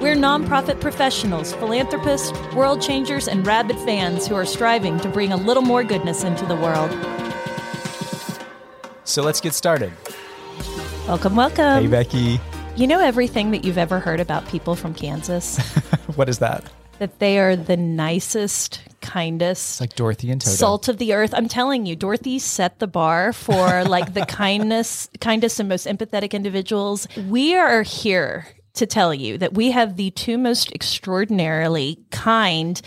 We're nonprofit professionals, philanthropists, world changers, and rabid fans who are striving to bring a little more goodness into the world. So let's get started. Welcome, welcome. hey, Becky. You know everything that you've ever heard about people from Kansas? What is that? that they are the nicest, kindest, It's like Dorothy and Toto. salt of the earth. I'm telling you, Dorothy set the bar for like the kindness, kindest and most empathetic individuals. We are here to tell you that we have the two most extraordinarily kind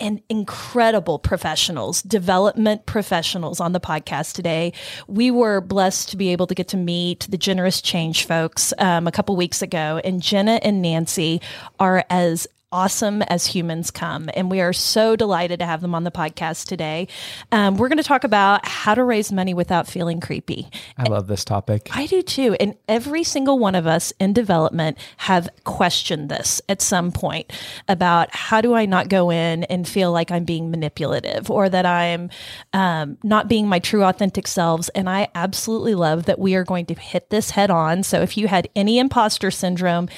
and incredible professionals, development professionals on the podcast today. We were blessed to be able to get to meet the Generous Change folks um, a couple weeks ago, and Jenna and Nancy are as awesome as humans come. And we are so delighted to have them on the podcast today. Um, we're going to talk about how to raise money without feeling creepy. I love this topic. I do too. And every single one of us in development have questioned this at some point about how do I not go in and feel like I'm being manipulative or that I'm um, not being my true authentic selves. And I absolutely love that we are going to hit this head on. So if you had any imposter syndrome,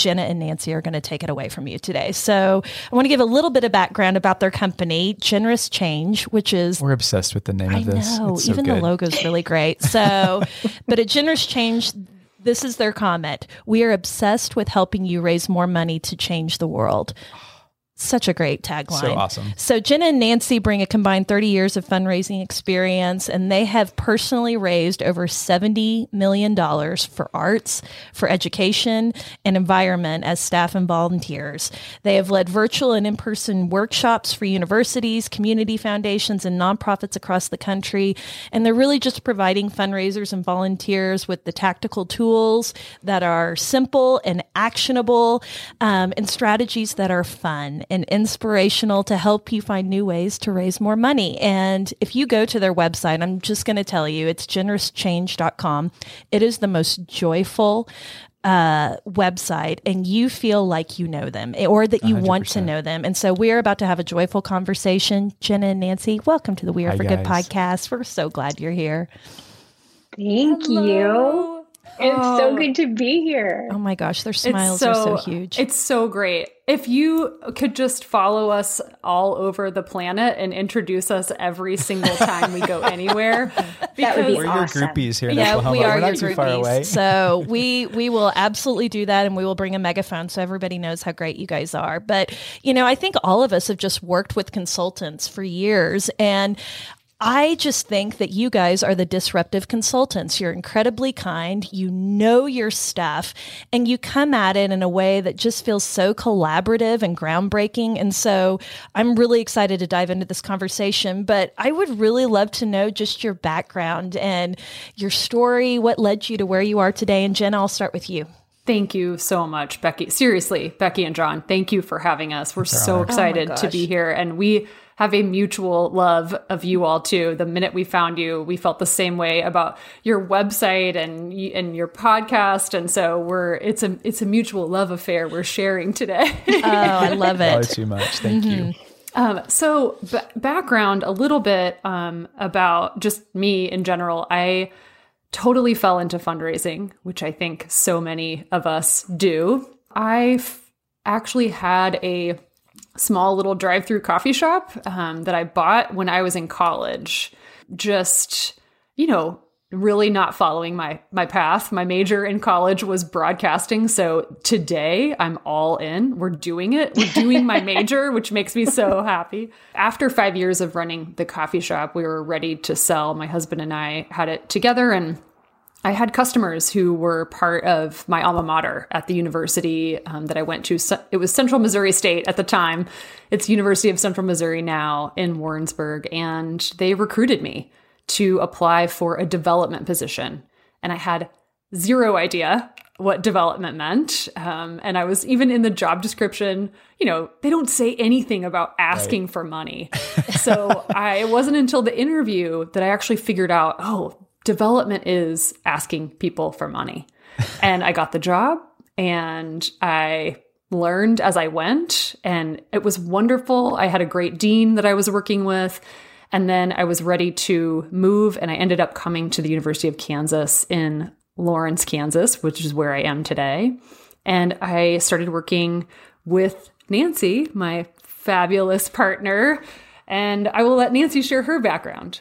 Jenna and Nancy are going to take it away from you today. So I want to give a little bit of background about their company, Generous Change, which is We're obsessed with the name I of this. know. It's so Even the logo is really great. So, but at Generous Change, this is their comment. We are obsessed with helping you raise more money to change the world. Such a great tagline. So awesome. So Jenna and Nancy bring a combined 30 years of fundraising experience, and they have personally raised over $70 million for arts, for education, and environment as staff and volunteers. They have led virtual and in-person workshops for universities, community foundations, and nonprofits across the country. And they're really just providing fundraisers and volunteers with the tactical tools that are simple and actionable um, and strategies that are fun and inspirational to help you find new ways to raise more money. And if you go to their website, I'm just going to tell you, it's generouschange.com. It is the most joyful uh, website and you feel like you know them eh, or that you want to know them. And so we're about to have a joyful conversation. Jenna and Nancy, welcome to the We Are Hi, for Good podcast. We're so glad you're here. Thank you. It's so Oh. good to be here. Oh my gosh, their smiles are so huge. It's so great. If you could just follow us all over the planet and introduce us every single time we go anywhere. That would be We're awesome. your groupies here in yeah, we are We're not your too groupies. far away. so we we will absolutely do that, and we will bring a megaphone so everybody knows how great you guys are. But you know, I think all of us have just worked with consultants for years, and I just think that you guys are the disruptive consultants. You're incredibly kind. You know your stuff and you come at it in a way that just feels so collaborative and groundbreaking. And so I'm really excited to dive into this conversation, but I would really love to know just your background and your story, what led you to where you are today. And Jen, I'll start with you. Thank you so much, Becky. Seriously, Becky and John, thank you for having us. We're so excited oh to be here. And we have a mutual love of you all too. The minute we found you, we felt the same way about your website and and your podcast. And so we're it's a it's a mutual love affair we're sharing today. Oh, I love Probably it. too much. Thank you. Um, so b- background a little bit um, about just me in general. I totally fell into fundraising, which I think so many of us do. I f- actually had a small little drive-through coffee shop um, that I bought when I was in college. Just you know, really not following my my path. My major in college was broadcasting, so today I'm all in. We're doing it. We're doing my major, which makes me so happy. After 5 years of running the coffee shop, we were ready to sell. My husband and I had it together and I had customers who were part of my alma mater at the university um, that I went to. It was Central Missouri State at the time. It's University of Central Missouri now in Warrensburg, and they recruited me to apply for a development position. And I had zero idea what development meant. Um, and I was even in the job description, you know, they don't say anything about asking right. for money. so I, it wasn't until the interview that I actually figured out, oh, development is asking people for money. and I got the job and I learned as I went and it was wonderful. I had a great dean that I was working with. And then I was ready to move, and I ended up coming to the University of Kansas in Lawrence, Kansas, which is where I am today. And I started working with Nancy, my fabulous partner. And I will let Nancy share her background.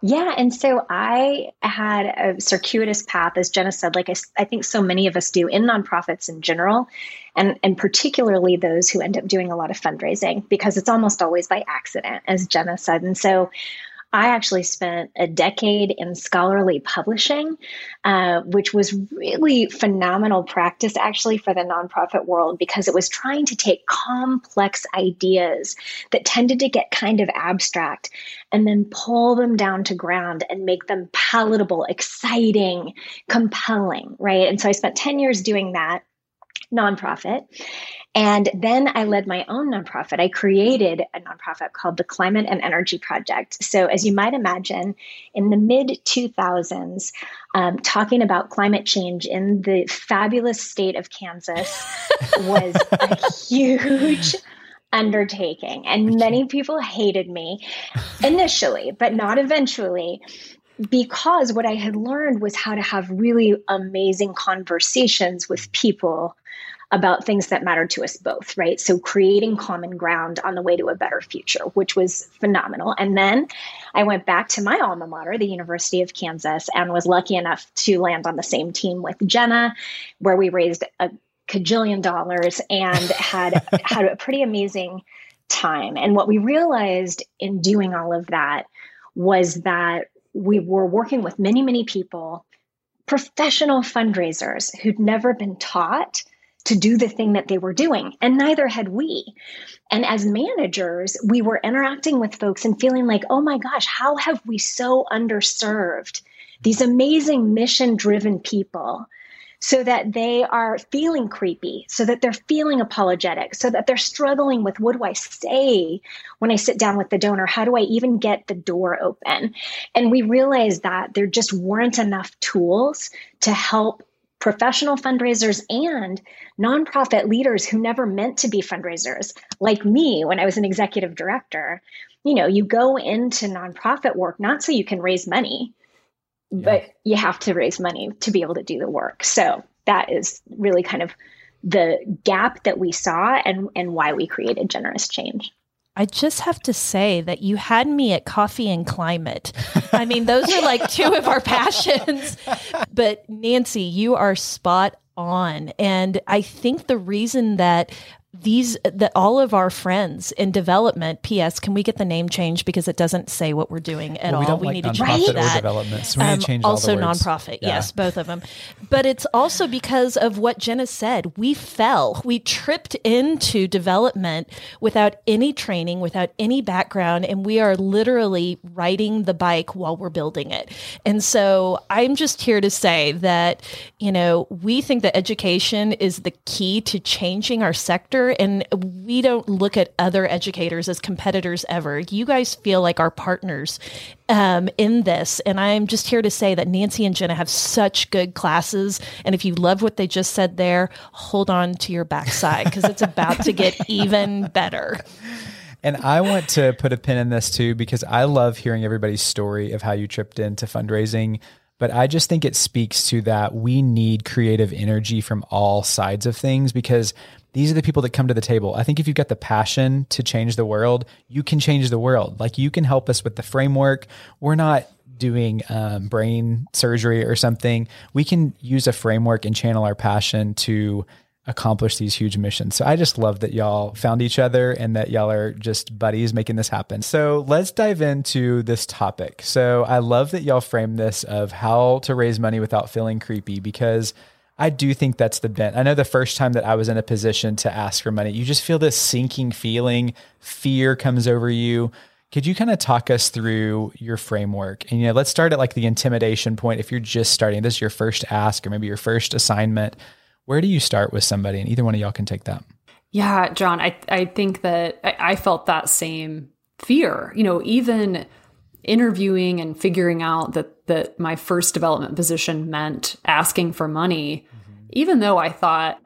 Yeah. And so I had a circuitous path, as Jenna said, like I, I, think so many of us do in nonprofits in general, and, and particularly those who end up doing a lot of fundraising because it's almost always by accident, as Jenna said. And so I actually spent a decade in scholarly publishing, uh, which was really phenomenal practice actually for the nonprofit world because it was trying to take complex ideas that tended to get kind of abstract and then pull them down to ground and make them palatable, exciting, compelling, right? And so I spent 10 years doing that nonprofit. And then I led my own nonprofit. I created a nonprofit called the Climate and Energy Project. So, as you might imagine, in the mid 2000s, um, talking about climate change in the fabulous state of Kansas was a huge undertaking. And many people hated me initially, but not eventually because what I had learned was how to have really amazing conversations with people about things that mattered to us both, right? So creating common ground on the way to a better future, which was phenomenal. And then I went back to my alma mater, the University of Kansas, and was lucky enough to land on the same team with Jenna, where we raised a cajillion dollars and had had a pretty amazing time. And what we realized in doing all of that was that we were working with many, many people, professional fundraisers who'd never been taught to do the thing that they were doing, and neither had we. And as managers, we were interacting with folks and feeling like, oh my gosh, how have we so underserved these amazing mission driven people? So that they are feeling creepy, so that they're feeling apologetic, so that they're struggling with what do I say when I sit down with the donor? How do I even get the door open? And we realized that there just weren't enough tools to help professional fundraisers and nonprofit leaders who never meant to be fundraisers, like me when I was an executive director. You know, you go into nonprofit work not so you can raise money, yeah. but you have to raise money to be able to do the work. So that is really kind of the gap that we saw and, and why we created Generous Change. I just have to say that you had me at coffee and climate. I mean, those are like two of our passions. But Nancy, you are spot on. And I think the reason that these that all of our friends in development ps can we get the name change because it doesn't say what we're doing at well, we all? we like need to change that. development so we um, need to change also nonprofit. Yeah. yes both of them. But it's also because of what jenna said. We fell. We tripped into development without any training without any background and we are literally riding the bike while we're building it. And so i'm just here to say that you know we think that education is the key to changing our sector and we don't look at other educators as competitors ever. You guys feel like our partners um, in this. And I'm just here to say that Nancy and Jenna have such good classes. And if you love what they just said there, hold on to your backside because it's about to get even better. And I want to put a pin in this too because I love hearing everybody's story of how you tripped into fundraising. But I just think it speaks to that we need creative energy from all sides of things because these are the people that come to the table. I think if you've got the passion to change the world, you can change the world. Like you can help us with the framework. We're not doing um, brain surgery or something. We can use a framework and channel our passion to accomplish these huge missions. So I just love that y'all found each other and that y'all are just buddies making this happen. So let's dive into this topic. So I love that y'all framed this of how to raise money without feeling creepy because I do think that's the bent. I know the first time that I was in a position to ask for money, you just feel this sinking feeling, fear comes over you. Could you kind of talk us through your framework? And you know, let's start at like the intimidation point. If you're just starting, this is your first ask or maybe your first assignment. Where do you start with somebody? And either one of y'all can take that. Yeah, John, I I think that I, I felt that same fear. You know, even interviewing and figuring out that that my first development position meant asking for money, mm-hmm. even though I thought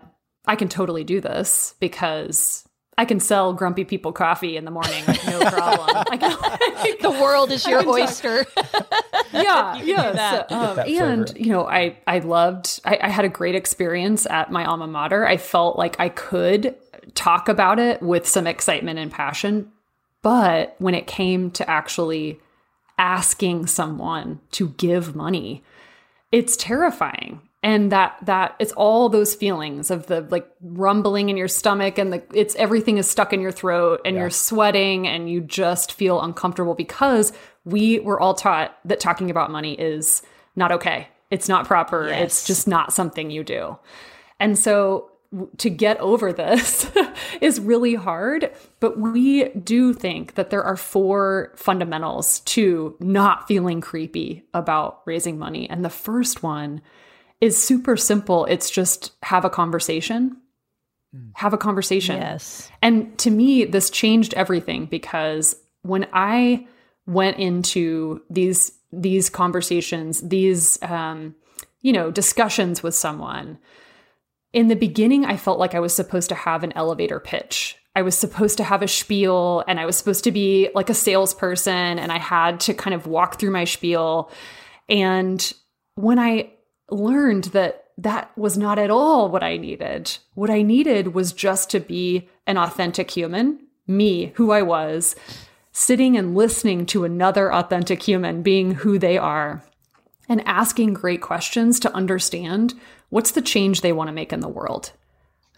I can totally do this because I can sell grumpy people coffee in the morning, no problem. Can, the world is your oyster. yeah, yeah. So, um, and you know, I I loved. I, I had a great experience at my alma mater. I felt like I could talk about it with some excitement and passion, but when it came to actually asking someone to give money, it's terrifying and that that it's all those feelings of the like rumbling in your stomach and the it's everything is stuck in your throat and yeah. you're sweating and you just feel uncomfortable because we were all taught that talking about money is not okay it's not proper yes. it's just not something you do and so to get over this is really hard but we do think that there are four fundamentals to not feeling creepy about raising money and the first one is super simple. It's just have a conversation. Mm. Have a conversation. Yes. And to me, this changed everything because when I went into these these conversations, these um, you know, discussions with someone, in the beginning, I felt like I was supposed to have an elevator pitch. I was supposed to have a spiel and I was supposed to be like a salesperson and I had to kind of walk through my spiel. And when I learned that that was not at all what I needed. What I needed was just to be an authentic human, me, who I was, sitting and listening to another authentic human being who they are and asking great questions to understand what's the change they want to make in the world.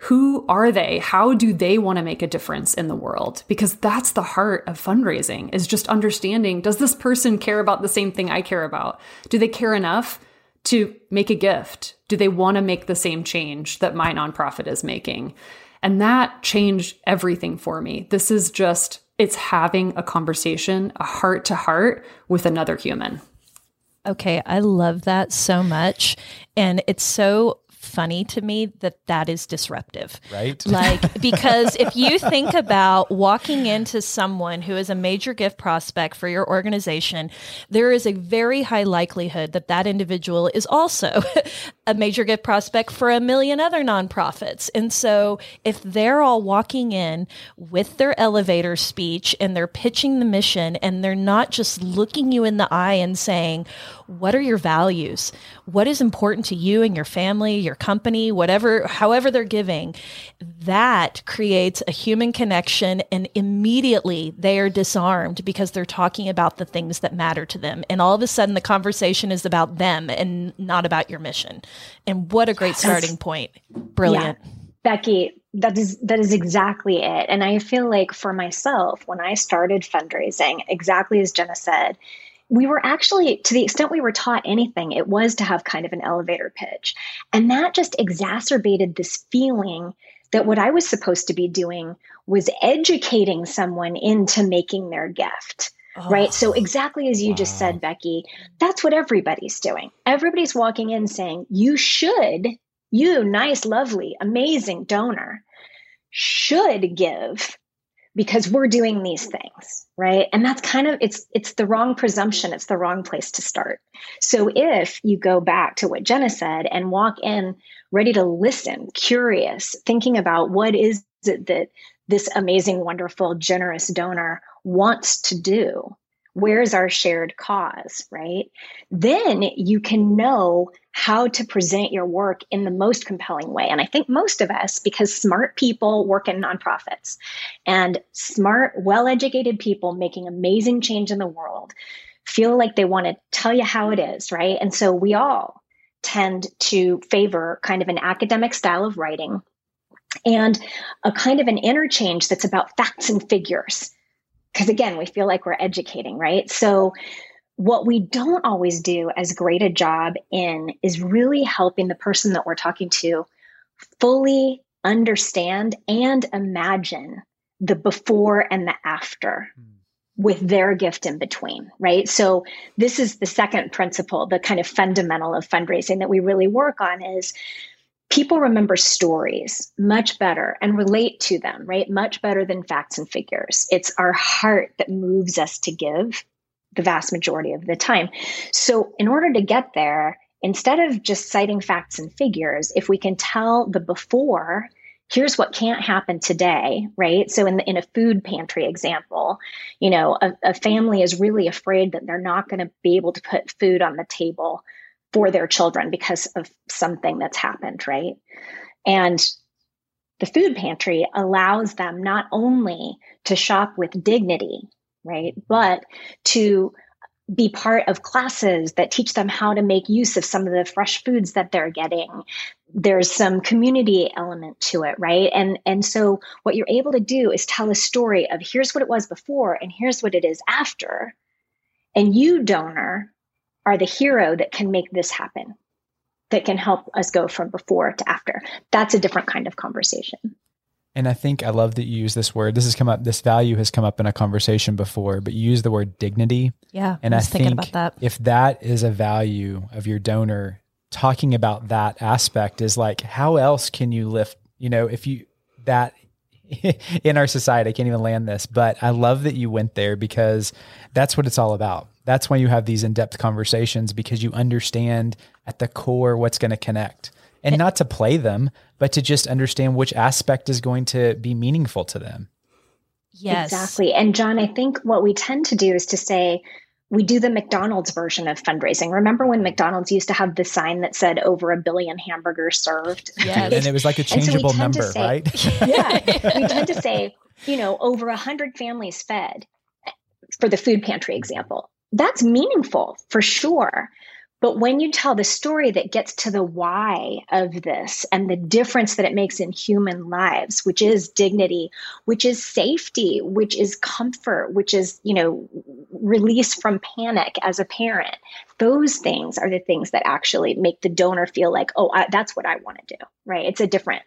Who are they? How do they want to make a difference in the world? Because that's the heart of fundraising is just understanding does this person care about the same thing I care about? Do they care enough to make a gift? Do they want to make the same change that my nonprofit is making? And that changed everything for me. This is just, it's having a conversation, a heart to heart with another human. Okay, I love that so much. And it's so funny to me that that is disruptive. Right. Like, because if you think about walking into someone who is a major gift prospect for your organization, there is a very high likelihood that that individual is also a major gift prospect for a million other nonprofits. And so if they're all walking in with their elevator speech and they're pitching the mission and they're not just looking you in the eye and saying, what are your values? What is important to you and your family, your company, whatever, however they're giving? That creates a human connection and immediately they are disarmed because they're talking about the things that matter to them. And all of a sudden the conversation is about them and not about your mission. And what a great starting point. Brilliant. Yeah. Becky, that is that is exactly it. And I feel like for myself, when I started fundraising, exactly as Jenna said, we were actually, to the extent we were taught anything, it was to have kind of an elevator pitch. And that just exacerbated this feeling that what I was supposed to be doing was educating someone into making their gift. Oh, right. So, oh, exactly as you wow. just said, Becky, that's what everybody's doing. Everybody's walking in saying, you should, you, nice, lovely, amazing donor, should give because we're doing these things right? And that's kind of it's it's the wrong presumption. It's the wrong place to start. So if you go back to what jenna said and walk in ready to listen curious thinking about what is it that this amazing wonderful generous donor wants to do where's our shared cause, right? Then you can know how to present your work in the most compelling way. And I think most of us, because smart people work in nonprofits and smart, well educated people making amazing change in the world, feel like they want to tell you how it is, right? And so we all tend to favor kind of an academic style of writing and a kind of an interchange that's about facts and figures because again, we feel like we're educating, right? So, what we don't always do as great a job in is really helping the person that we're talking to fully understand and imagine the before and the after. Hmm. with their gift in between, right? So this is the second principle, the kind of fundamental of fundraising that we really work on is people remember stories much better and relate to them, right? Much better than facts and figures. It's our heart that moves us to give the vast majority of the time. So in order to get there, instead of just citing facts and figures, if we can tell the before here's what can't happen today right so in the, in a food pantry example you know a, a family is really afraid that they're not going to be able to put food on the table for their children because of something that's happened right? And the food pantry allows them not only to shop with dignity right but to be part of classes that teach them how to make use of some of the fresh foods that they're getting. There's some community element to it right? And and so what you're able to do is tell a story of here's what it was before and here's what it is after. And you donor are the hero that can make this happen that can help us go from before to after that's a different kind of conversation and I think I love that you use this word. This has come up. This value has come up in a conversation before, but you use the word dignity. Yeah, and I, I, think thinking about that. if that is a value of your donor, talking about that aspect is like, how else can you lift? You know, if you that in our society, I can't even land this, but I love that you went there because that's what it's all about. That's why you have these in-depth conversations because you understand at the core what's going to connect and eh. not to play them, but to just understand which aspect is going to be meaningful to them. Yes. Exactly. And John, I think what we tend to do is to say, we do the McDonald's version of fundraising. Remember when McDonald's used to have the sign that said over a billion hamburgers served? Yes. and it was like a changeable so number, say, right? yeah. We tend to say, you know, over a hundred families fed for the food pantry example. That's meaningful for sure. But when you tell the story that gets to the why of this and the difference that it makes in human lives, which is dignity, which is safety, which is comfort, which is, you know, release from panic as a parent, those things are the things that actually make the donor feel like, oh, I, that's what I want to do, right? It's a different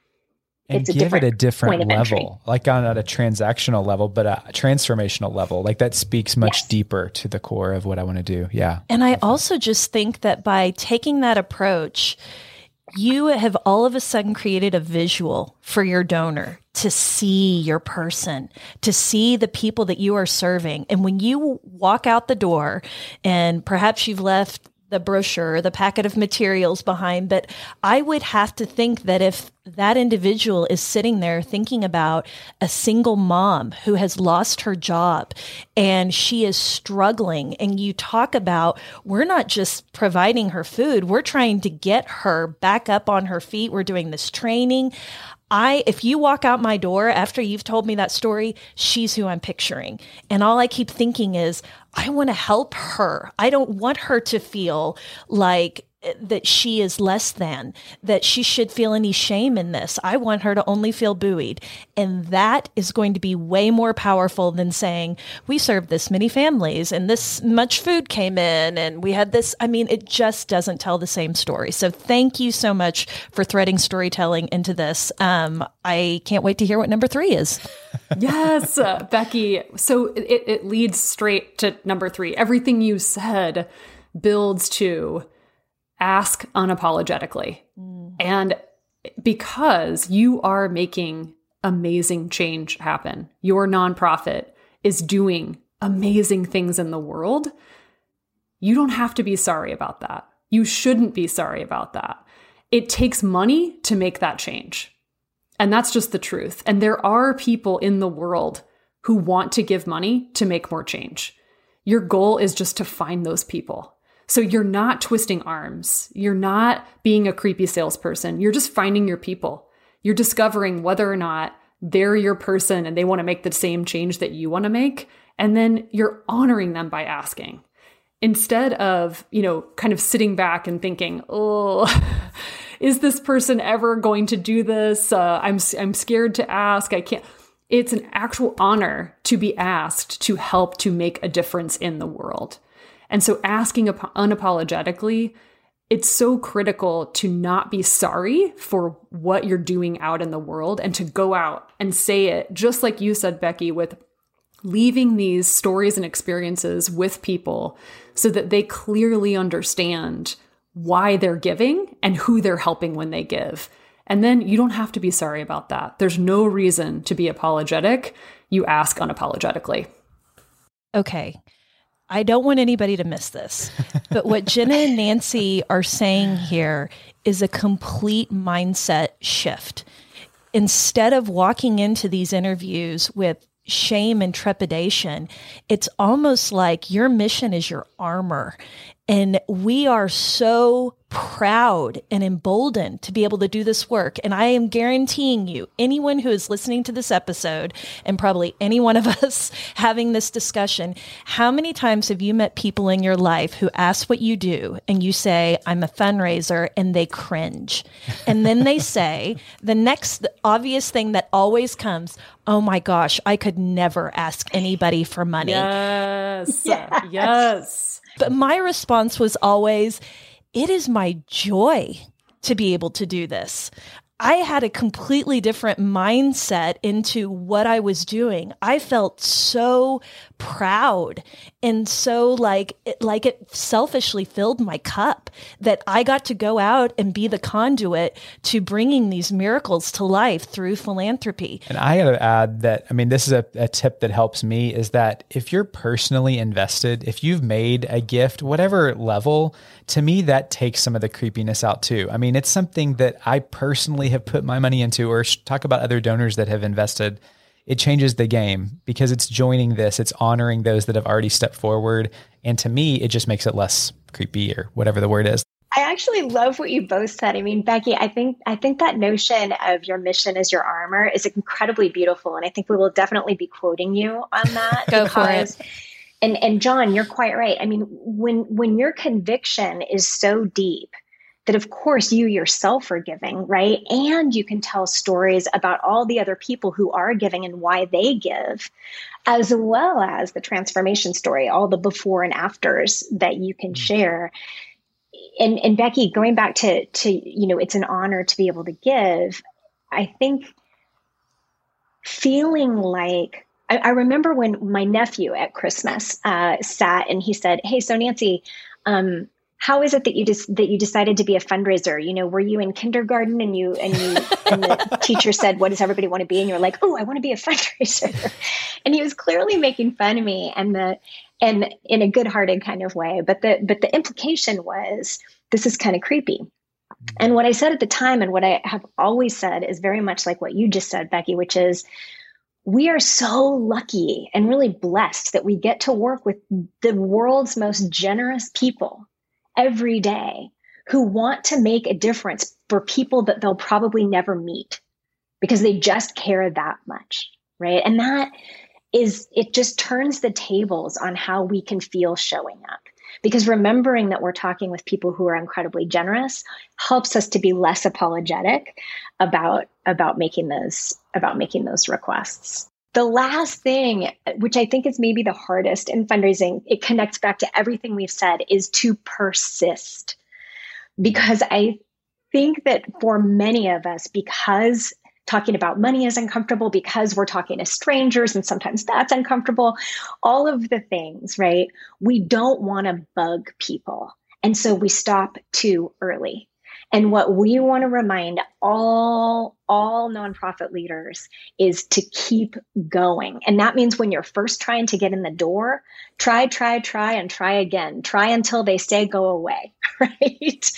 and it's a give it a different level, like on at a transactional level, but a transformational level. Like that speaks much Yes. deeper to the core of what I want to do. Yeah. And I also just think that by taking that approach, you have all of a sudden created a visual for your donor to see your person, to see the people that you are serving. And when you walk out the door and perhaps you've left the brochure, the packet of materials behind, but I would have to think that if that individual is sitting there thinking about a single mom who has lost her job and she is struggling, and you talk about we're not just providing her food, we're trying to get her back up on her feet, we're doing this training. I, if you walk out my door after you've told me that story, she's who I'm picturing. And all I keep thinking is, I want to help her. I don't want her to feel like that she is less than, that she should feel any shame in this. I want her to only feel buoyed. And that is going to be way more powerful than saying, we served this many families and this much food came in and we had this. I mean, it just doesn't tell the same story. So thank you so much for threading storytelling into this. Um, I can't wait to hear what number three is. yes, uh, Becky. So it, it leads straight to number three. Everything you said builds to ask unapologetically. Mm. And because you are making amazing change happen, your nonprofit is doing amazing things in the world, you don't have to be sorry about that. You shouldn't be sorry about that. It takes money to make that change. And that's just the truth. And there are people in the world who want to give money to make more change. Your goal is just to find those people. So you're not twisting arms. You're not being a creepy salesperson. You're just finding your people. You're discovering whether or not they're your person and they want to make the same change that you want to make. And then you're honoring them by asking instead of, you know, kind of sitting back and thinking, oh, is this person ever going to do this? Uh, I'm, I'm scared to ask. I can't. It's an actual honor to be asked to help to make a difference in the world. And so asking ap- unapologetically, it's so critical to not be sorry for what you're doing out in the world and to go out and say it, just like you said, Becky, with leaving these stories and experiences with people so that they clearly understand why they're giving and who they're helping when they give. And then you don't have to be sorry about that. There's no reason to be apologetic. You ask unapologetically. Okay. I don't want anybody to miss this. But what Jenna and Nancy are saying here is a complete mindset shift. Instead of walking into these interviews with shame and trepidation, it's almost like your mission is your armor. And we are so proud and emboldened to be able to do this work. And I am guaranteeing you, anyone who is listening to this episode, and probably any one of us having this discussion, how many times have you met people in your life who ask what you do and you say, I'm a fundraiser, and they cringe? And then they say, the next obvious thing that always comes, oh my gosh, I could never ask anybody for money. Yes. yes. yes. But my response was always, it is my joy to be able to do this. I had a completely different mindset into what I was doing. I felt so proud and so like it, like it selfishly filled my cup that I got to go out and be the conduit to bringing these miracles to life through philanthropy. And I got to add that I mean this is a, a tip that helps me is that if you're personally invested, if you've made a gift, whatever level, to me that takes some of the creepiness out too. I mean, it's something that I personally have put my money into, or talk about other donors that have invested. It changes the game because it's joining this, it's honoring those that have already stepped forward. And to me, it just makes it less creepy or whatever the word is. I actually love what you both said. I mean, Becky, I think I think that notion of your mission as your armor is incredibly beautiful, and I think we will definitely be quoting you on that. Go because, for it. And and John, you're quite right. I mean, when when your conviction is so deep that of course you yourself are giving, right? And you can tell stories about all the other people who are giving and why they give, as well as the transformation story, all the before and afters that you can mm. share. And and Becky, going back to to you know, it's an honor to be able to give. I think feeling like I, I remember when my nephew at Christmas uh, sat and he said, "Hey, so Nancy." Um, how is it that you just that you decided to be a fundraiser? You know were you in kindergarten and you and you and the teacher said what does everybody want to be? And you're like oh i want to be a fundraiser. And he was clearly making fun of me and the and in a good-hearted kind of way. But the but the implication was this is kind of creepy mm-hmm. and what i said at the time and what i have always said is very much like what you just said becky which is we are so lucky and really blessed that we get to work with the world's most generous people every day who want to make a difference for people that they'll probably never meet because they just care that much. Right. And that is, it just turns the tables on how we can feel showing up. Because remembering that we're talking with people who are incredibly generous helps us to be less apologetic about about making those about making those requests. The last thing, which I think is maybe the hardest in fundraising, it connects back to everything we've said, is to persist. Because I think that for many of us, because talking about money is uncomfortable, because we're talking to strangers and sometimes that's uncomfortable, all of the things, right? We don't want to bug people. And so we stop too early. And what we want to remind all all nonprofit leaders is to keep going. And that means when you're first trying to get in the door, try, try, try, and try again. Try until they say go away, right?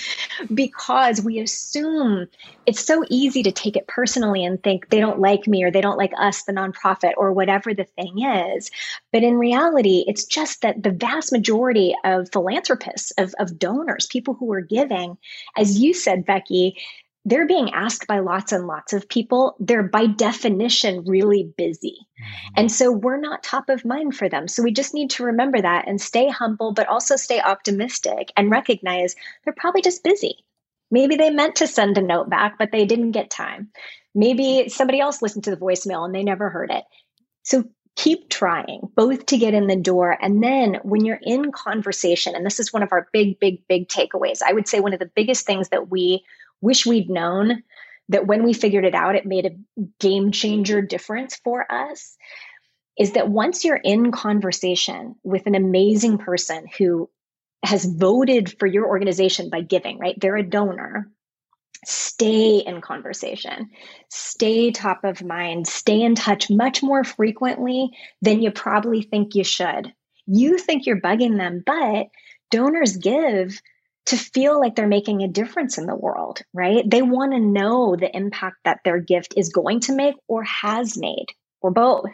because we assume it's so easy to take it personally and think they don't like me or they don't like us, the nonprofit, or whatever the thing is. But in reality, it's just that the vast majority of philanthropists, of, of donors, people who are giving, as you said, Becky, they're being asked by lots and lots of people. They're by definition really busy. Mm-hmm. And so we're not top of mind for them. So we just need to remember that and stay humble, but also stay optimistic and recognize they're probably just busy. Maybe they meant to send a note back, but they didn't get time. Maybe somebody else listened to the voicemail and they never heard it. So keep trying both to get in the door and then when you're in conversation and this is one of our big big big takeaways i would say one of the biggest things that we wish we'd known that when we figured it out, it made a game changer difference for us is that once you're in conversation with an amazing person who has voted for your organization by giving, right? They're a donor. Stay in conversation, stay top of mind, stay in touch much more frequently than you probably think you should. You think you're bugging them, but donors give to feel like they're making a difference in the world, right? They want to know the impact that their gift is going to make or has made or both.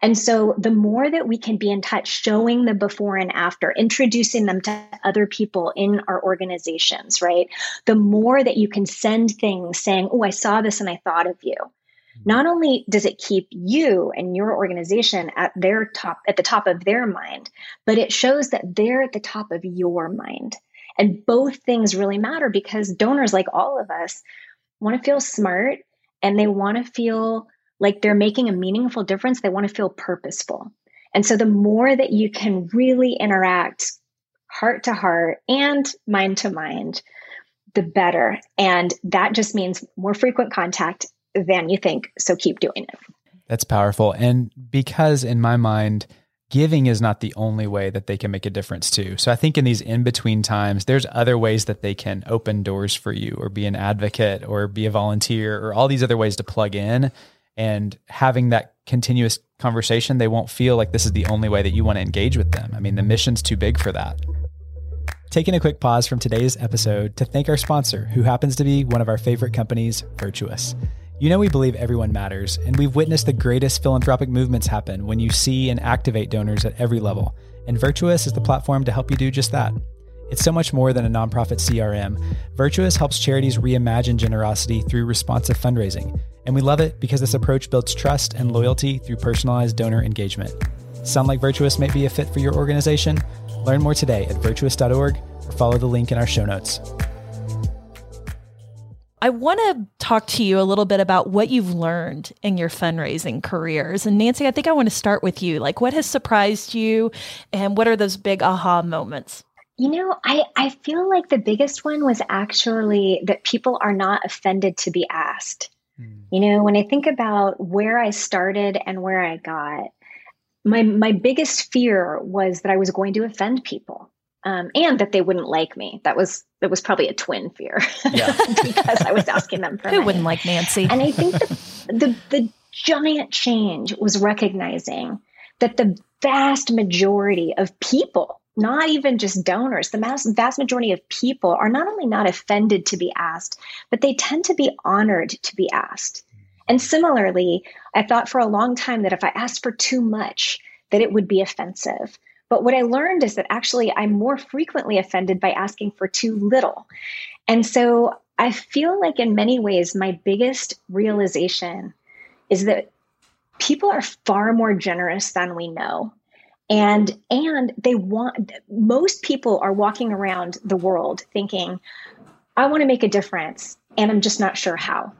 And so the more that we can be in touch, showing the before and after, introducing them to other people in our organizations, right? The more that you can send things saying, Oh, I saw this and I thought of you. Mm-hmm. Not only does it keep you and your organization at their top, at the top of their mind, but it shows that they're at the top of your mind. And both things really matter because donors, like all of us, want to feel smart and they want to feel like they're making a meaningful difference. They want to feel purposeful. And so the more that you can really interact heart to heart and mind to mind, the better. And that just means more frequent contact than you think. So keep doing it. That's powerful. And because in my mind, giving is not the only way that they can make a difference too. So I think in these in between times, there's other ways that they can open doors for you or be an advocate or be a volunteer or all these other ways to plug in and having that continuous conversation, they won't feel like this is the only way that you want to engage with them. I mean, the mission's too big for that. Taking a quick pause from today's episode to thank our sponsor, who happens to be one of our favorite companies, Virtuous. You know, we believe everyone matters, and we've witnessed the greatest philanthropic movements happen when you see and activate donors at every level. And Virtuous is the platform to help you do just that. It's so much more than a nonprofit CRM. Virtuous helps charities reimagine generosity through responsive fundraising. And we love it because this approach builds trust and loyalty through personalized donor engagement. Sound like Virtuous might be a fit for your organization? Learn more today at virtuous.org or follow the link in our show notes. I want to talk to you a little bit about what you've learned in your fundraising careers. And Nancy, I think I want to start with you. Like, what has surprised you, and what are those big aha moments? You know, I, I feel like the biggest one was actually that people are not offended to be asked. Mm. You know, when I think about where I started and where I got, my my biggest fear was that I was going to offend people. Um, and that they wouldn't like me. That was that was probably a twin fear yeah. because I was asking them for. Who money. wouldn't like Nancy? And I think the, the the giant change was recognizing that the vast majority of people not even just donors, the mass, vast majority of people are not only not offended to be asked, but they tend to be honored to be asked. And similarly, I thought for a long time that if I asked for too much, that it would be offensive. But what I learned is that actually I'm more frequently offended by asking for too little. And so I feel like in many ways, my biggest realization is that people are far more generous than we know and and they want most people are walking around the world thinking i want to make a difference and i'm just not sure how.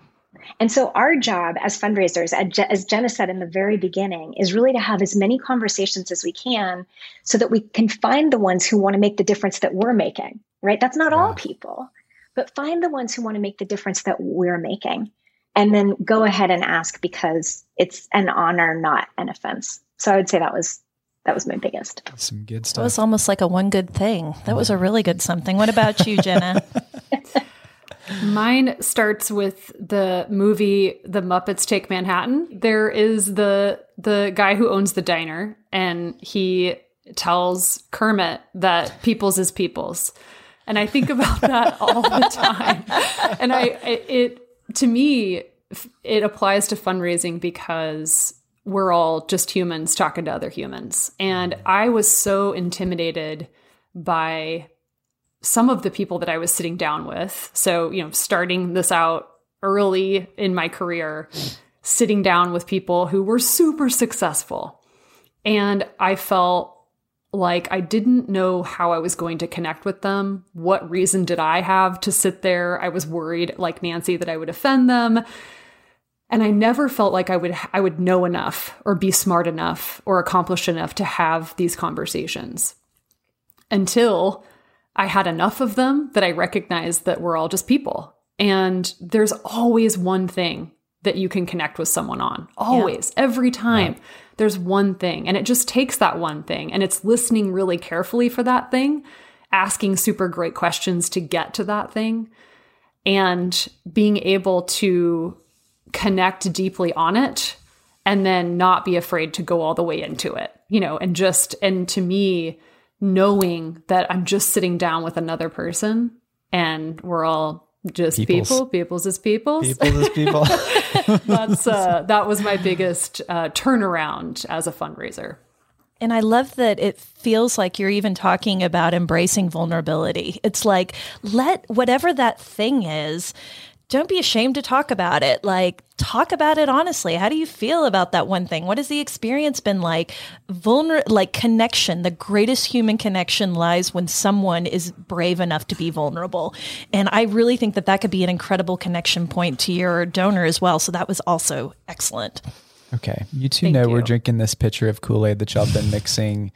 And so our job as fundraisers as jenna said in the very beginning is really to have as many conversations as we can so that we can find the ones who want to make the difference that we're making right? That's not all people but find the ones who want to make the difference that we're making and then go ahead and ask because it's an honor not an offense. So i would say that was that was my biggest. Some good stuff. That was almost like a one good thing. That was a really good something. What about you, Jenna? Mine starts with the movie The Muppets Take Manhattan. There is the the guy who owns the diner and he tells Kermit that people's is people's. And I think about that all the time. And I it to me it applies to fundraising because we're all just humans talking to other humans. And I was so intimidated by some of the people that I was sitting down with. So, you know, starting this out early in my career, sitting down with people who were super successful. And I felt like I didn't know how I was going to connect with them. What reason did I have to sit there? I was worried, like Nancy, that I would offend them. And I never felt like I would I would know enough or be smart enough or accomplished enough to have these conversations. Until I had enough of them that I recognized that we're all just people. And there's always one thing that you can connect with someone on. Always, yeah. every time. Yeah. there's one thing and it just takes that one thing and it's listening really carefully for that thing, asking super great questions to get to that thing and being able to connect deeply on it and then not be afraid to go all the way into it, you know, and just, and to me, knowing that I'm just sitting down with another person and we're all just peoples. people, peoples is peoples. Peoples is people. That's, uh, that was my biggest uh, turnaround as a fundraiser. And I love that it feels like you're even talking about embracing vulnerability. It's like, let whatever that thing is, don't be ashamed to talk about it. Like, talk about it honestly. How do you feel about that one thing? What has the experience been like? Vulner, like connection. The greatest human connection lies when someone is brave enough to be vulnerable. And I really think that that could be an incredible connection point to your donor as well. So that was also excellent. Okay. You two Thank know you. we're drinking this pitcher of Kool Aid that y'all been mixing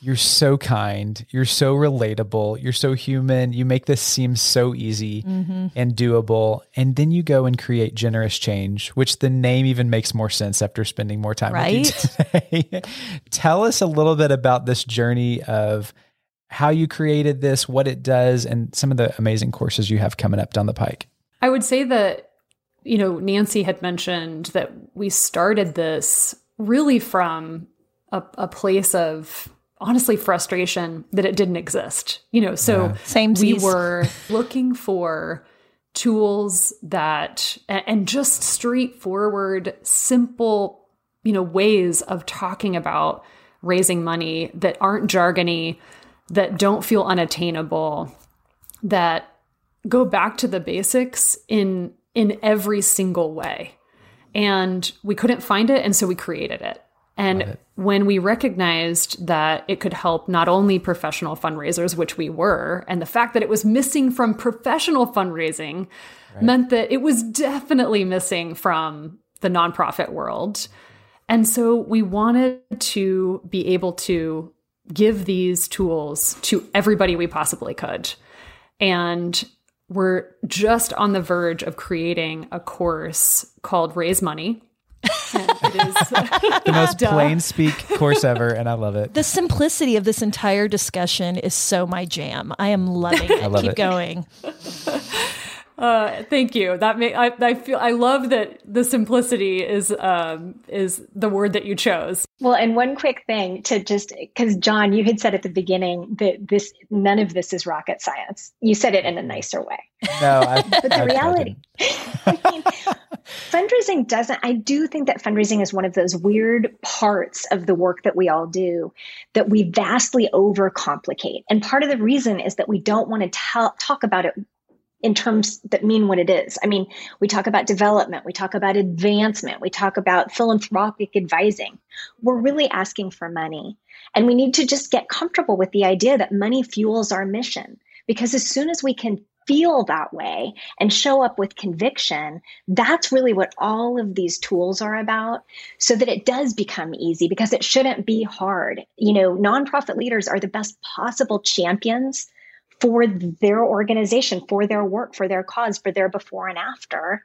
you're so kind. You're so relatable. You're so human. You make this seem so easy mm-hmm. and doable. And then you go and create generous change, which the name even makes more sense after spending more time right? with you today. Tell us a little bit about this journey of how you created this, what it does, and some of the amazing courses you have coming up down the pike. I would say that, you know, Nancy had mentioned that we started this really from a, a place of honestly frustration that it didn't exist. You know, so yeah. same we were looking for tools that and just straightforward simple, you know, ways of talking about raising money that aren't jargony, that don't feel unattainable, that go back to the basics in in every single way. And we couldn't find it and so we created it. And when we recognized that it could help not only professional fundraisers, which we were, and the fact that it was missing from professional fundraising right. meant that it was definitely missing from the nonprofit world. And so we wanted to be able to give these tools to everybody we possibly could. And we're just on the verge of creating a course called Raise Money the most plain speak course ever, and I love it. The simplicity of this entire discussion is so my jam. I am loving it. I love Keep it. going. Uh, thank you. That may I, I feel I love that the simplicity is um, is the word that you chose. Well, and one quick thing to just because John, you had said at the beginning that this none of this is rocket science. You said it in a nicer way. No, I, but the I, reality, I mean, fundraising doesn't. I do think that fundraising is one of those weird parts of the work that we all do that we vastly overcomplicate. And part of the reason is that we don't want to tell, talk about it in terms that mean what it is. I mean, we talk about development, we talk about advancement, we talk about philanthropic advising. We're really asking for money. And we need to just get comfortable with the idea that money fuels our mission. Because as soon as we can feel that way and show up with conviction, that's really what all of these tools are about so that it does become easy because it shouldn't be hard. You know, nonprofit leaders are the best possible champions for their organization, for their work, for their cause, for their before and after.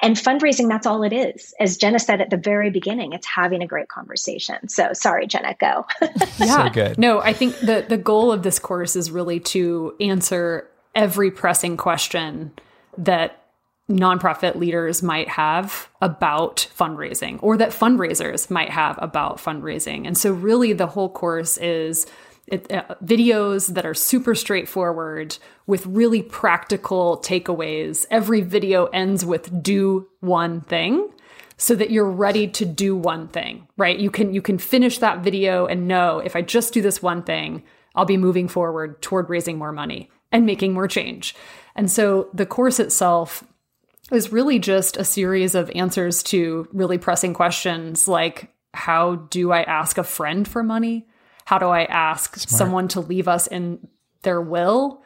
And fundraising, that's all it is. As Jenna said at the very beginning, it's having a great conversation. So sorry, Jenna, go. yeah. So good. No, I think the, the goal of this course is really to answer every pressing question that nonprofit leaders might have about fundraising or that fundraisers might have about fundraising. And so really the whole course is it, uh, videos that are super straightforward with really practical takeaways. Every video ends with do one thing so that you're ready to do one thing, right? You can you can finish that video and know if I just do this one thing, I'll be moving forward toward raising more money and making more change. And so the course itself is really just a series of answers to really pressing questions like how do I ask a friend for money? How do I ask Smart. someone to leave us in their will?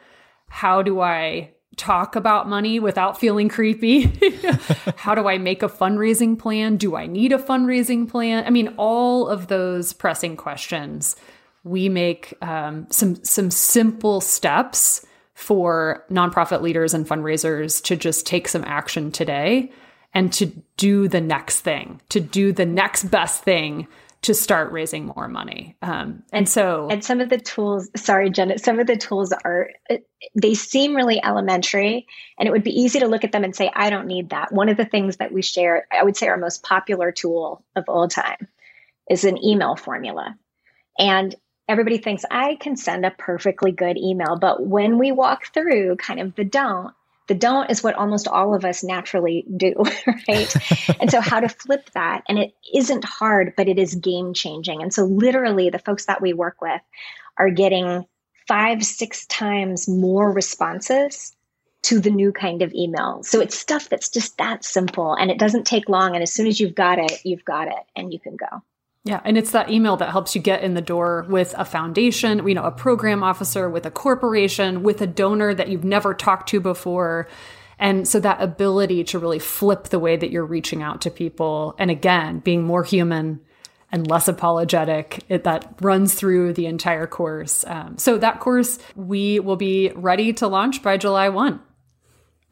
How do I talk about money without feeling creepy? How do I make a fundraising plan? Do I need a fundraising plan? I mean, all of those pressing questions. We make um, some some simple steps for nonprofit leaders and fundraisers to just take some action today and to do the next thing, to do the next best thing to start raising more money. Um, and, so, and some of the tools, sorry, Jenna, some of the tools are, they seem really elementary and it would be easy to look at them and say, I don't need that. One of the things that we share, I would say our most popular tool of all time is an email formula. And everybody thinks I can send a perfectly good email. But when we walk through kind of the don't, the don't is what almost all of us naturally do, right? and so, how to flip that, and it isn't hard, but it is game changing. And so, literally, the folks that we work with are getting five, six times more responses to the new kind of email. So, it's stuff that's just that simple and it doesn't take long. And as soon as you've got it, you've got it and you can go. Yeah, and it's that email that helps you get in the door with a foundation, you know, a program officer, with a corporation, with a donor that you've never talked to before. And so that ability to really flip the way that you're reaching out to people and again, being more human and less apologetic, it, that runs through the entire course. Um, so that course we will be ready to launch by July 1.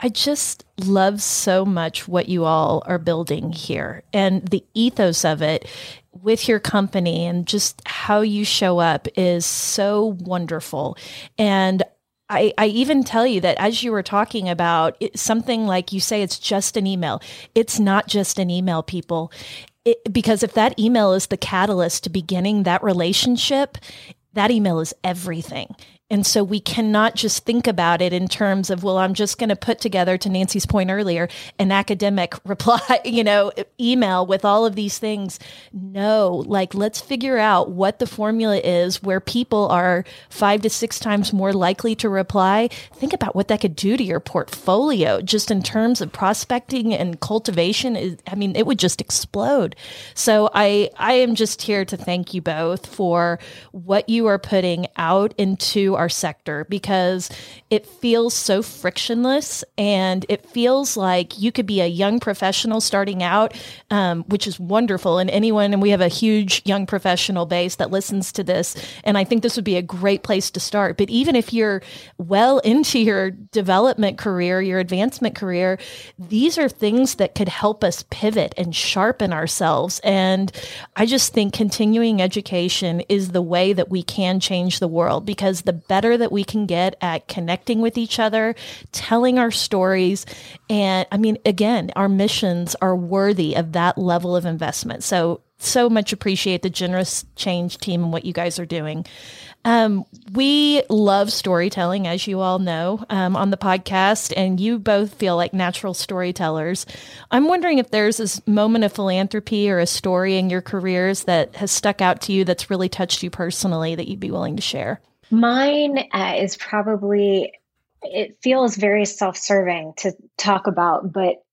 I just love so much what you all are building here and the ethos of it with your company and just how you show up is so wonderful. And I, I, even tell you that as you were talking about it, something like you say, it's just an email. It's not just an email, people. It, because if that email is the catalyst to beginning that relationship, that email is everything. And so we cannot just think about it in terms of, well, I'm just going to put together, to Nancy's point earlier, an academic reply, you know, email with all of these things. No, like let's figure out what the formula is where people are five to six times more likely to reply. Think about what that could do to your portfolio just in terms of prospecting and cultivation. I mean, it would just explode. So I, I am just here to thank you both for what you are putting out into our sector because it feels so frictionless and it feels like you could be a young professional starting out, um, which is wonderful. And anyone, and we have a huge young professional base that listens to this. And I think this would be a great place to start. But even if you're well into your development career, your advancement career, these are things that could help us pivot and sharpen ourselves. And I just think continuing education is the way that we can change the world because the better that we can get at connecting with each other, telling our stories. And I mean, again, our missions are worthy of that level of investment. So, so much appreciate the generous change team and what you guys are doing. Um, we love storytelling, as you all know, um, on the podcast, and you both feel like natural storytellers. I'm wondering if there's this moment of philanthropy or a story in your careers that has stuck out to you that's really touched you personally that you'd be willing to share. Mine uh, is probably it feels very self-serving to talk about, but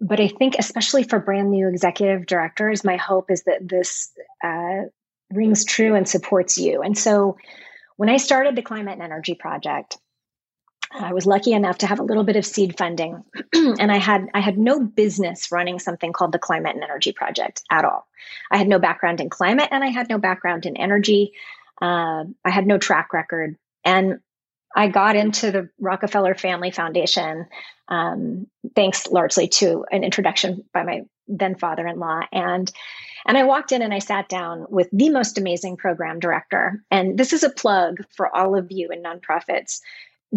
but I think especially for brand new executive directors, my hope is that this uh, rings true and supports you. And so, when I started the Climate and Energy Project, I was lucky enough to have a little bit of seed funding, and I had I had no business running something called the Climate and Energy Project at all. I had no background in climate, and I had no background in energy. Uh, I had no track record. And I got into the Rockefeller Family Foundation um, thanks largely to an introduction by my then father-in-law and and I walked in and I sat down with the most amazing program director. And this is a plug for all of you in nonprofits.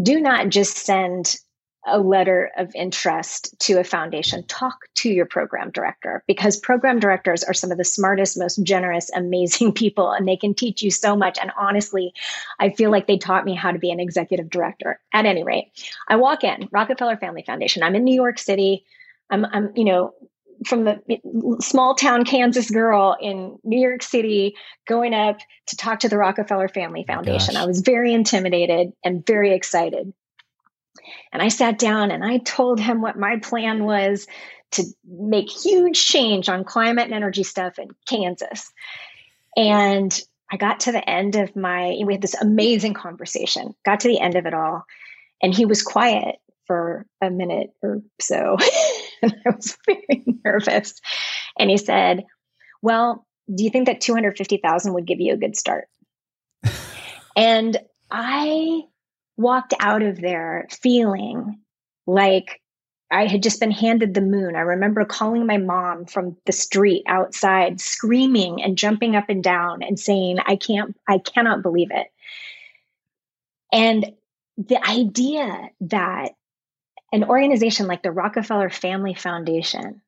Do not just send a letter of interest to a foundation, talk to your program director because program directors are some of the smartest, most generous, amazing people, and they can teach you so much. And honestly, I feel like they taught me how to be an executive director. At any rate, I walk in Rockefeller Family Foundation. I'm in New York City. I'm, I'm you know, from the small town Kansas girl in New York City going up to talk to the Rockefeller Family Foundation. I was very intimidated and very excited. And I sat down and I told him what my plan was to make huge change on climate and energy stuff in Kansas. And I got to the end of my, we had this amazing conversation, got to the end of it all. And he was quiet for a minute or so. and I was very nervous. And he said, Well, do you think that 250,000 would give you a good start? and I walked out of there feeling like I had just been handed the moon. I remember calling my mom from the street outside, screaming and jumping up and down and saying, I can't, I cannot believe it. And the idea that an organization like the Rockefeller Family Foundation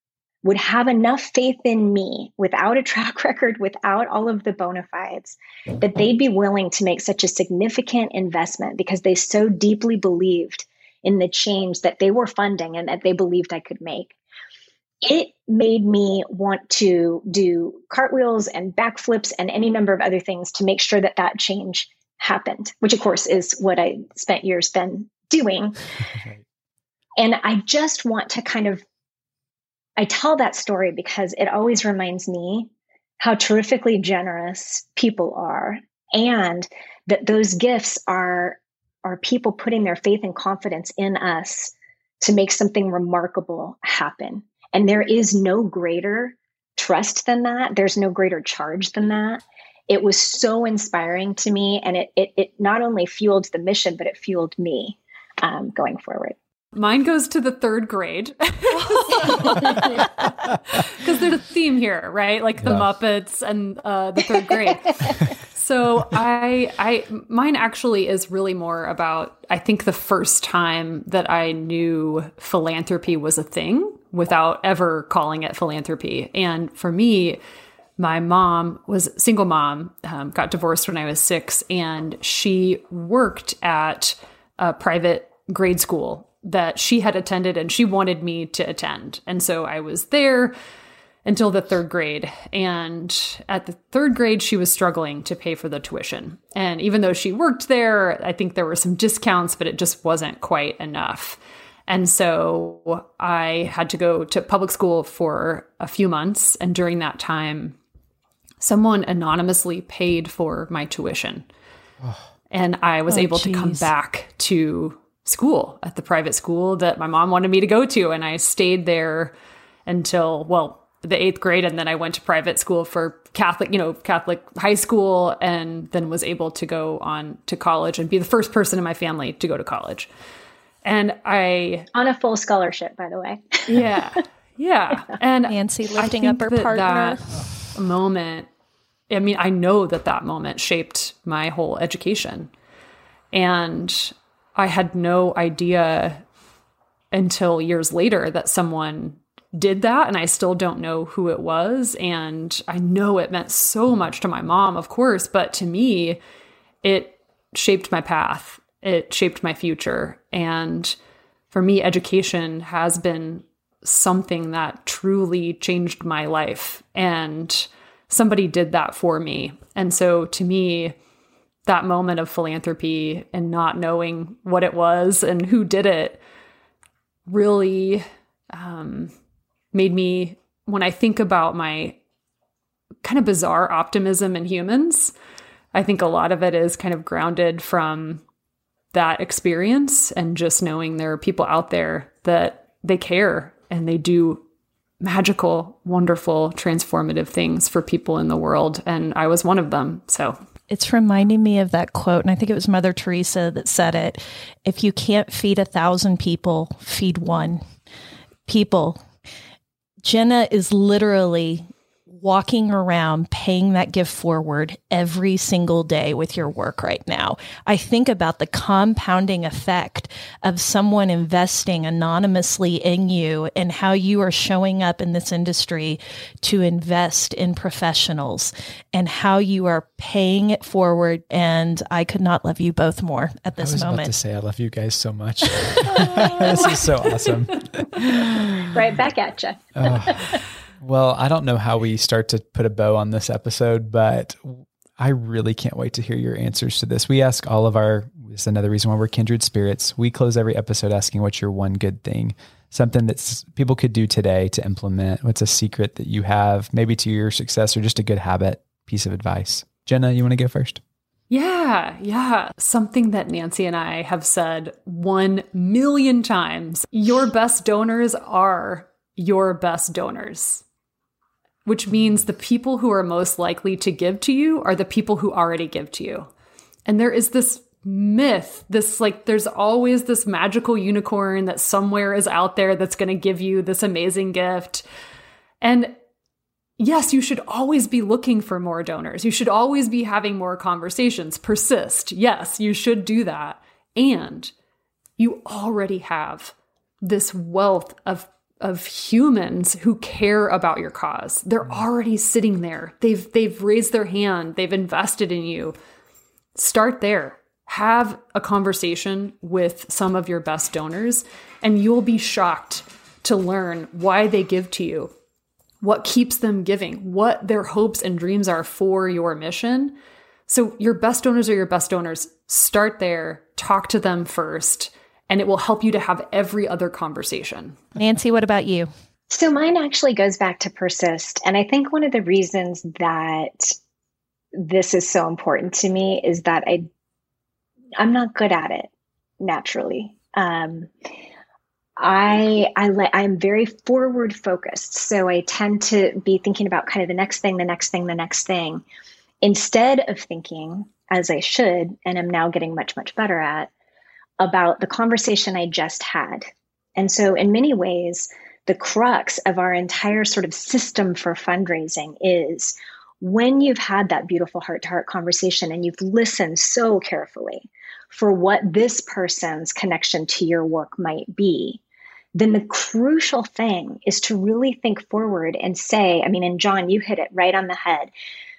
would have enough faith in me without a track record, without all of the bona fides, that they'd be willing to make such a significant investment because they so deeply believed in the change that they were funding and that they believed I could make. It made me want to do cartwheels and backflips and any number of other things to make sure that that change happened, which of course is what I spent years then doing. and I just want to kind of I tell that story because it always reminds me how terrifically generous people are and that those gifts are are people putting their faith and confidence in us to make something remarkable happen. And there is no greater trust than that. There's no greater charge than that. It was so inspiring to me. And it, it, it not only fueled the mission, but it fueled me um, going forward. Mine goes to the third grade. Because there's a theme here, right? Like the yeah. Muppets and uh, the third grade. so I, I, mine actually is really more about. I think the first time that I knew philanthropy was a thing without ever calling it philanthropy, and for me, my mom was single mom, um, got divorced when I was six, and she worked at a private grade school that she had attended and she wanted me to attend. And so I was there until the third grade. And at the third grade, she was struggling to pay for the tuition. And even though she worked there, I think there were some discounts, but it just wasn't quite enough. And so I had to go to public school for a few months. And during that time, someone anonymously paid for my tuition. Oh. And I was oh, able geez. to come back to school at the private school that my mom wanted me to go to. And I stayed there until, well, the eighth grade. And then I went to private school for Catholic, you know, Catholic high school, and then was able to go on to college and be the first person in my family to go to college. And I. On a full scholarship, by the way. yeah. Yeah. And Nancy lifting up her that partner. That moment, I mean, I know that that moment shaped my whole education. And I had no idea until years later that someone did that and I still don't know who it was and I know it meant so much to my mom of course but to me it shaped my path. It shaped my future. And for me education has been something that truly changed my life and somebody did that for me. And so to me that moment of philanthropy and not knowing what it was and who did it really um, made me, when I think about my kind of bizarre optimism in humans, I think a lot of it is kind of grounded from that experience and just knowing there are people out there that they care and they do magical, wonderful, transformative things for people in the world. And I was one of them. So it's reminding me of that quote, and I think it was Mother Teresa that said it. If you can't feed a thousand people, feed one. People. Jenna is literally walking around paying that gift forward every single day with your work right now. I think about the compounding effect of someone investing anonymously in you and how you are showing up in this industry to invest in professionals and how you are paying it forward. And I could not love you both more at this I was moment. About to say I love you guys so much. this is so awesome. Right back at you. oh. Well, I don't know how we start to put a bow on this episode, but I really can't wait to hear your answers to this. We ask all of our, this is another reason why we're kindred spirits. We close every episode asking what's your one good thing, something that people could do today to implement. What's a secret that you have, maybe to your success or just a good habit, piece of advice? Jenna, you want to go first? Yeah, yeah. Something that Nancy and I have said one million times. Your best donors are your best donors which means the people who are most likely to give to you are the people who already give to you. And there is this myth this like there's always this magical unicorn that somewhere is out there that's going to give you this amazing gift. And yes you should always be looking for more donors. You should always be having more conversations. Persist. Yes you should do that. And you already have this wealth of of humans who care about your cause. They're mm. already sitting there. They've they've raised their hand, they've invested in you. Start there. Have a conversation with some of your best donors and you'll be shocked to learn why they give to you. What keeps them giving, what their hopes and dreams are for your mission. So your best donors are your best donors. Start there, talk to them first and it will help you to have every other conversation. Nancy, what about you? So mine actually goes back to persist. And I think one of the reasons that this is so important to me is that I I'm not good at it naturally. Um, I I le- I'm very forward focused, so I tend to be thinking about kind of the next thing, the next thing, the next thing, instead of thinking as I should, and I'm now getting much much better at about the conversation I just had. And so, in many ways, the crux of our entire sort of system for fundraising is when you've had that beautiful heart to heart conversation and you've listened so carefully for what this person's connection to your work might be, then the crucial thing is to really think forward and say, I mean, and John, you hit it right on the head.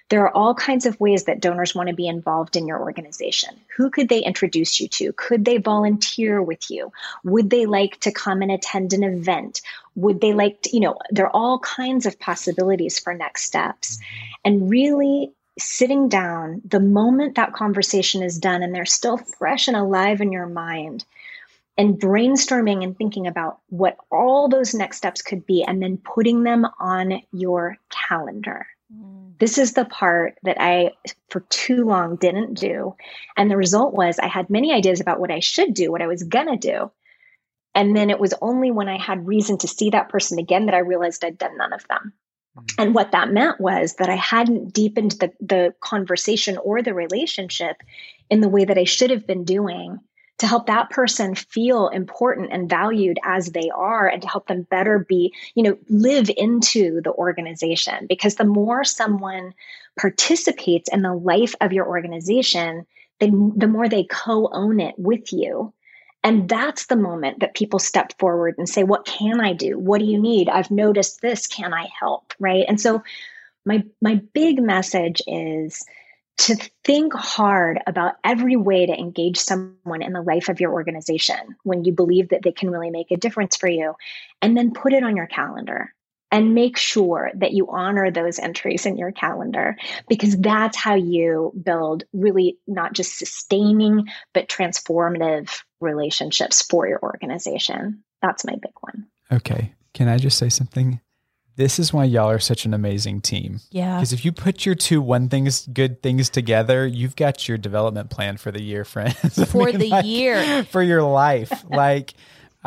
There are all kinds of ways that donors want to be involved in your organization. Who could they introduce you to? Could they volunteer with you? Would they like to come and attend an event? Would they like to, you know, there are all kinds of possibilities for next steps. And really sitting down the moment that conversation is done and they're still fresh and alive in your mind and brainstorming and thinking about what all those next steps could be and then putting them on your calendar. Mm. This is the part that I, for too long, didn't do. And the result was I had many ideas about what I should do, what I was going to do. And then it was only when I had reason to see that person again that I realized I'd done none of them. Mm. And what that meant was that I hadn't deepened the, the conversation or the relationship in the way that I should have been doing to help that person feel important and valued as they are and to help them better be, you know, live into the organization. Because the more someone participates in the life of your organization, the, the more they co own it with you. And that's the moment that people step forward and say, What can I do? What do you need? I've noticed this. Can I help? Right. And so, my, my big message is to think hard about every way to engage someone in the life of your organization when you believe that they can really make a difference for you, and then put it on your calendar and make sure that you honor those entries in your calendar because that's how you build really not just sustaining but transformative relationships for your organization. That's my big one. Okay. Can I just say something? This is why y'all are such an amazing team. Yeah. Because if you put your two one things good things together, you've got your development plan for the year, friends. For mean, the like, year. For your life. like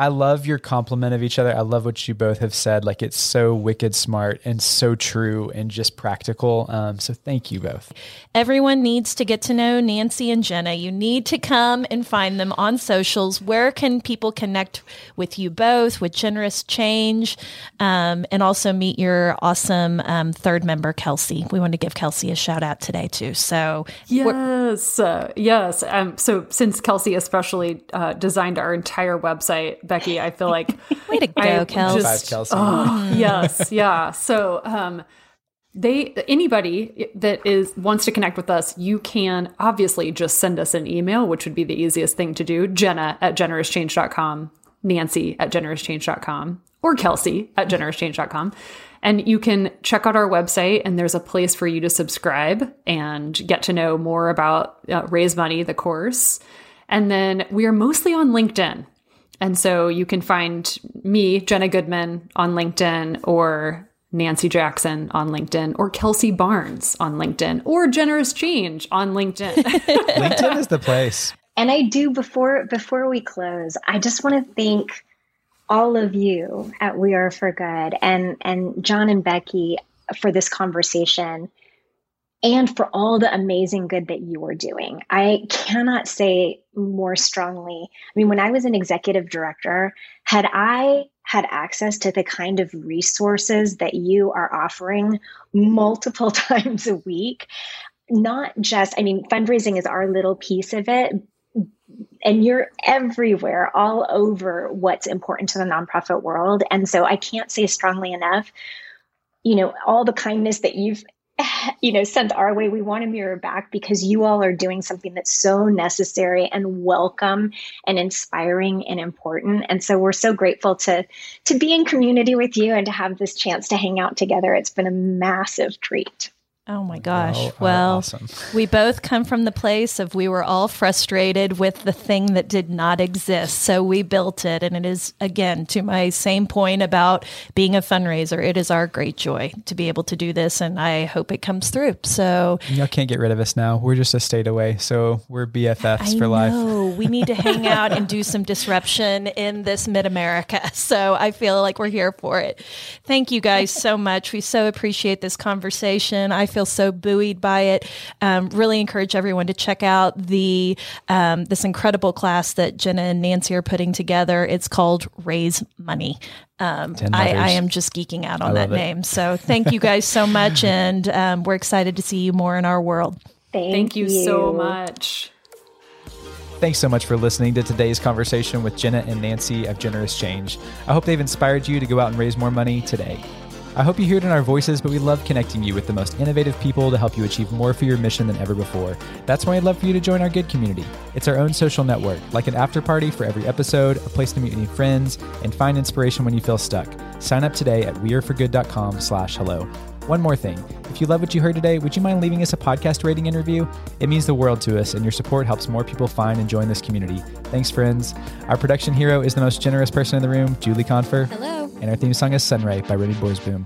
I love your compliment of each other. I love what you both have said. Like it's so wicked smart and so true and just practical. Um, so thank you both. Everyone needs to get to know Nancy and Jenna. You need to come and find them on socials. Where can people connect with you both, with Generous Change, um, and also meet your awesome um, third member, Kelsey? We want to give Kelsey a shout out today too. So yes, uh, yes. Um, so since Kelsey especially uh, designed our entire website Becky. I feel like way to go, I Kelsey. Just, Kelsey. Oh, yes, yeah. So, um, they anybody that is wants to connect with us, you can obviously just send us an email, which would be the easiest thing to do. Jenna at generouschange.com, Nancy at generouschange.com, or Kelsey at generouschange.com. And you can check out our website, and there's a place for you to subscribe and get to know more about uh, Raise Money, the course. And then we are mostly on LinkedIn. And so you can find me, Jenna Goodman, on LinkedIn or Nancy Jackson on LinkedIn or Kelsey Barnes on LinkedIn or Generous Change on LinkedIn. LinkedIn is the place. And I do before before we close, I just want to thank all of you at We Are for Good and and John and Becky for this conversation and for all the amazing good that you are doing. I cannot say more strongly. I mean, when I was an executive director, had I had access to the kind of resources that you are offering multiple times a week, not just, I mean, fundraising is our little piece of it, and you're everywhere, all over what's important to the nonprofit world. And so I can't say strongly enough, you know, all the kindness that you've you know sent our way. We want to mirror back because you all are doing something that's so necessary and welcome and inspiring and important. And so we're so grateful to to be in community with you and to have this chance to hang out together. It's been a massive treat Oh my gosh. Uh, well, awesome. we both come from the place of we were all frustrated with the thing that did not exist. So we built it. And it is, again, to my same point about being a fundraiser, it is our great joy to be able to do this. And I hope it comes through. So y'all can't get rid of us now. We're just a state away. So we're BFFs I for life. life. we need to hang out and do some disruption in this mid America. So I feel like we're here for it. Thank you guys so much. We so appreciate this conversation. I feel so buoyed by it. Um, really encourage everyone to check out the um, this incredible class that Jenna and Nancy are putting together. It's called Raise Money. Um, I, I, am just geeking out on that name. So thank you guys so much, and um, we're excited to see you more in our world. Thank, thank you, you so much. Thanks so much for listening to today's conversation with Jenna and Nancy of Generous Change. I hope they've inspired you to go out and raise more money today. I hope you hear it in our voices, but we love connecting you with the most innovative people to help you achieve more for your mission than ever before. That's why I'd love for you to join our good community. It's our own social network, like an after party for every episode, a place to meet new friends, and find inspiration when you feel stuck. Sign up today at weareforgood.com slash hello. One more thing. If you love what you heard today, would you mind leaving us a podcast rating and review? It means the world to us, and your support helps more people find and join this community. Thanks, friends. Our production hero is the most generous person in the room, Julie Confer. Hello and our theme song is Sunray by Remy Borsboom.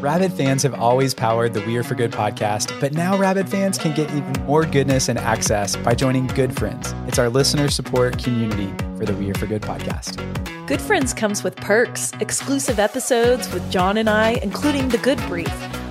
Rabid fans have always powered the We Are for Good podcast, but now Rabbit fans can get even more goodness and access by joining Good Friends. It's our listener support community for the We Are for Good podcast. Good Friends comes with perks, exclusive episodes with John and I, including the Good Brief,